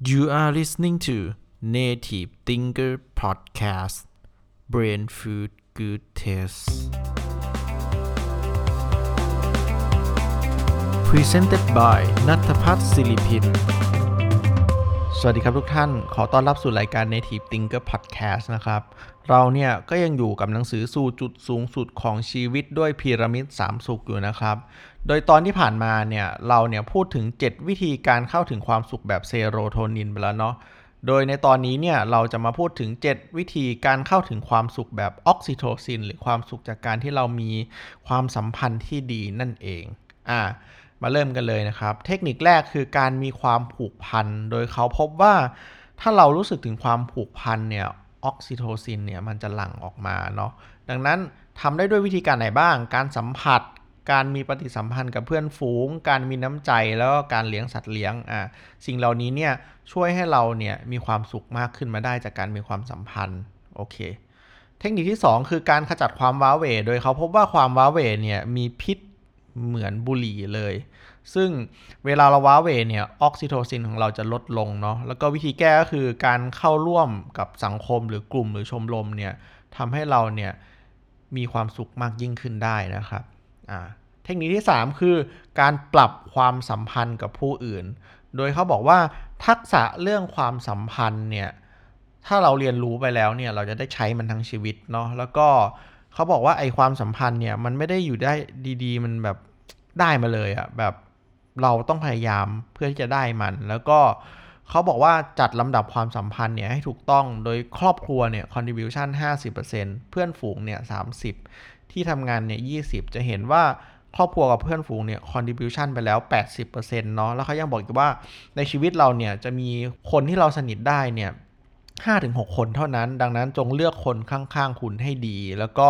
You are listening to Native Thinker Podcast Brain Food Good Taste Presented by นัทพัฒน์ศิริพิน สวัสดีครับทุกท่าน ขอต้อนรับสู่รายการ Native Thinker Podcast นะครับ เราเนี่ยก็ยังอยู่กับหนังสือสู่จุดสูงสุดของชีวิตด้วยพีระมิด3สุขอยู่นะครับ โดยตอนที่ผ่านมาเนี่ยเราเนี่ยพูดถึง 7 วิธีการเข้าถึงความสุขแบบเซโรโทนินไปแล้วเนาะ โดยในตอนนี้เนี่ยเราจะมาพูดถึง 7 วิธีการเข้าถึงความสุขแบบออกซิโทซิน หรือความสุขจากการที่เรามีความสัมพันธ์ที่ดีนั่นเอง อ่า มาเริ่มกันเลยนะครับ เทคนิคแรกคือการมีความผูกพัน โดยเขาพบว่าถ้าเรารู้สึกถึงความผูกพันเนี่ยออกซิโทซินเนี่ยมันจะหลั่งออกมาเนาะดังนั้นทำได้ด้วยวิธีการไหนบ้าง การสัมผัส การมีปฏิสัมพันธ์กับเพื่อนฝูง การมีน้ำใจแล้วก็การเลี้ยงสัตว์เลี้ยงอ่าสิ่งเหล่านี้เนี่ยช่วยให้เราเนี่ยมีความสุขมากขึ้นมาได้จากการมีความสัมพันธ์โอเคเทคนิคที่ 2 คือการขจัดความว้าเหวโดยเขาพบว่าความว้าเหวเนี่ยมีพิษ เหมือนบุหรี่เลย ซึ่งเวลาเราว้าเวเนี่ยออกซิโทซินของเราจะลดลงเนาะแล้วก็วิธีแก้ก็คือการเข้าร่วมกับสังคมหรือกลุ่มหรือชมรมเนี่ยทำให้เราเนี่ยมีความสุขมากยิ่งขึ้นได้นะครับอ่าเทคนิคที่ 3 คือการปรับความสัมพันธ์กับผู้อื่น โดยเขาบอกว่าทักษะเรื่องความสัมพันธ์เนี่ยถ้าเราเรียนรู้ไปแล้วเนี่ยเราจะได้ใช้มันทั้งชีวิตเนาะแล้วก็ เขาบอกว่าไอความสัมพันธ์เนี่ยมันไม่ได้อยู่ได้ดีๆ มันแบบได้มาเลยอะแบบเราต้องพยายามเพื่อที่จะได้มัน แล้วก็เขาบอกว่าจัดลำดับความสัมพันธ์เนี่ยให้ถูกต้องโดยครอบครัวเนี่ย contribution 50%เพื่อนฝูงเนี่ย30 ที่ทำงานเนี่ย20 จะเห็นว่าครอบครัวกับเพื่อนฝูงเนี่ย contribution ไปแล้ว 80%เนาะแล้วเขายังบอกอีกว่าในชีวิตเราเนี่ยจะมีคนที่เราสนิทได้เนี่ย 5-6 คนเท่านั้น ดังนั้นจงเลือกคนข้างๆคุณให้ดี แล้วก็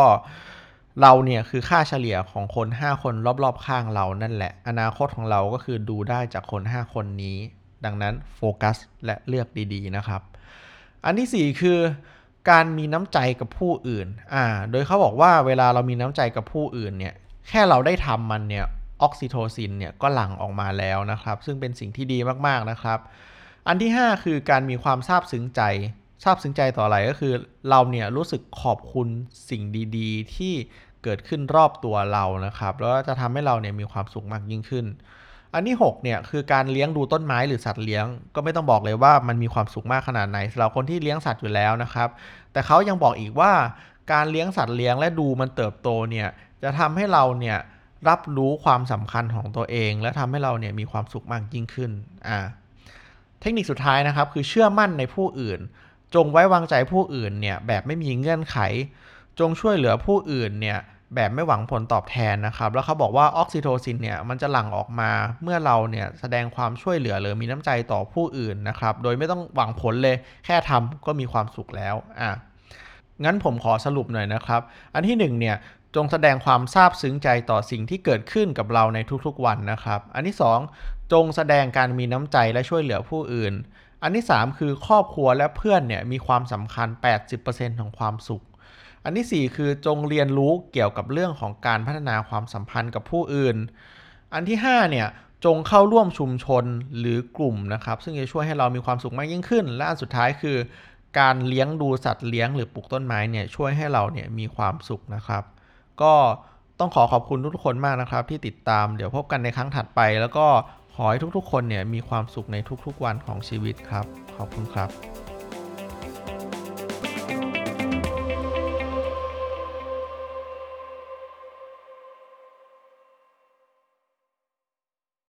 เราเนี่ยคือค่าเฉลี่ยของคน 5 คนรอบๆข้างเรานั่นแหละ อนาคตของเราก็คือดูได้จากคน 5 คนนี้ ดังนั้นโฟกัสและเลือกดีๆนะครับ อันที่ 4 คือการมีน้ำใจกับผู้อื่น อ่า โดยเขาบอกว่าเวลาเรามีน้ำใจกับผู้อื่นเนี่ย แค่เราได้ทำมันเนี่ย ออกซิโทซินเนี่ยก็หลั่งออกมาแล้วนะครับ ซึ่งเป็นสิ่งที่ดีมากๆนะครับ อันที่ 5 คือการมีความซาบซึ้งใจซาบซึ้งใจต่ออะไรก็คือเราเนี่ยรู้สึกขอบคุณสิ่งดีๆ ที่เกิดขึ้นรอบตัวเรานะครับ แล้วจะทำให้เราเนี่ยมีความสุขมากยิ่งขึ้น อันที่6เนี่ยคือการเลี้ยงดูต้นไม้หรือสัตว์เลี้ยง ก็ไม่ต้องบอกเลยว่ามันมีความสุขมากขนาดไหนสำหรับคนที่เลี้ยงสัตว์อยู่แล้วนะครับ แต่เขายังบอกอีกว่าการเลี้ยงสัตว์เลี้ยงและดูมันเติบโตเนี่ยจะทำให้เราเนี่ยรับรู้ความสำคัญของตัวเอง และทำให้เราเนี่ยมีความสุขมากยิ่งขึ้นอ่า เทคนิคสุดท้ายนะครับคือเชื่อมั่นในผู้อื่น จงไว้วางใจผู้อื่นเนี่ยแบบไม่มีเงื่อนไข จงช่วยเหลือผู้อื่นเนี่ยแบบไม่หวังผลตอบแทนนะครับ แล้วเขาบอกว่าออกซิโทซินเนี่ยมันจะหลั่งออกมาเมื่อเราเนี่ยแสดงความช่วยเหลือหรือมีน้ำใจต่อผู้อื่นนะครับ โดยไม่ต้องหวังผลเลยแค่ทำก็มีความสุขแล้วอะงั้นผมขอสรุปหน่อยนะครับ อันที่1เนี่ย จงแสดงความซาบซึ้งใจต่อสิ่งที่เกิดขึ้นกับเราในทุกๆวันนะครับ อันที่ 2 จงแสดงการมีน้ำใจและช่วยเหลือผู้อื่น อันที่ 3 คือครอบครัวและเพื่อนเนี่ยมีความสำคัญ 80%ของความสุข อันที่ 4 คือจงเรียนรู้เกี่ยวกับเรื่องของการพัฒนาความสัมพันธ์กับผู้อื่น อันที่ 5 เนี่ยจงเข้าร่วมชุมชนหรือกลุ่มนะครับ ซึ่งจะช่วยให้เรามีความสุขมากยิ่งขึ้น และอันสุดท้ายคือ การเลี้ยงดูสัตว์เลี้ยงหรือปลูกต้นไม้เนี่ยช่วยให้เราเนี่ยมีความสุขนะครับ ก็ต้องขอขอบคุณทุกๆคนมากนะครับ ที่ติดตามเดี๋ยวพบกันในครั้งถัดไป แล้วก็ขอให้ทุกๆ คนเนี่ยมีความสุขในทุกๆวันของชีวิตครับ ขอบคุณครับ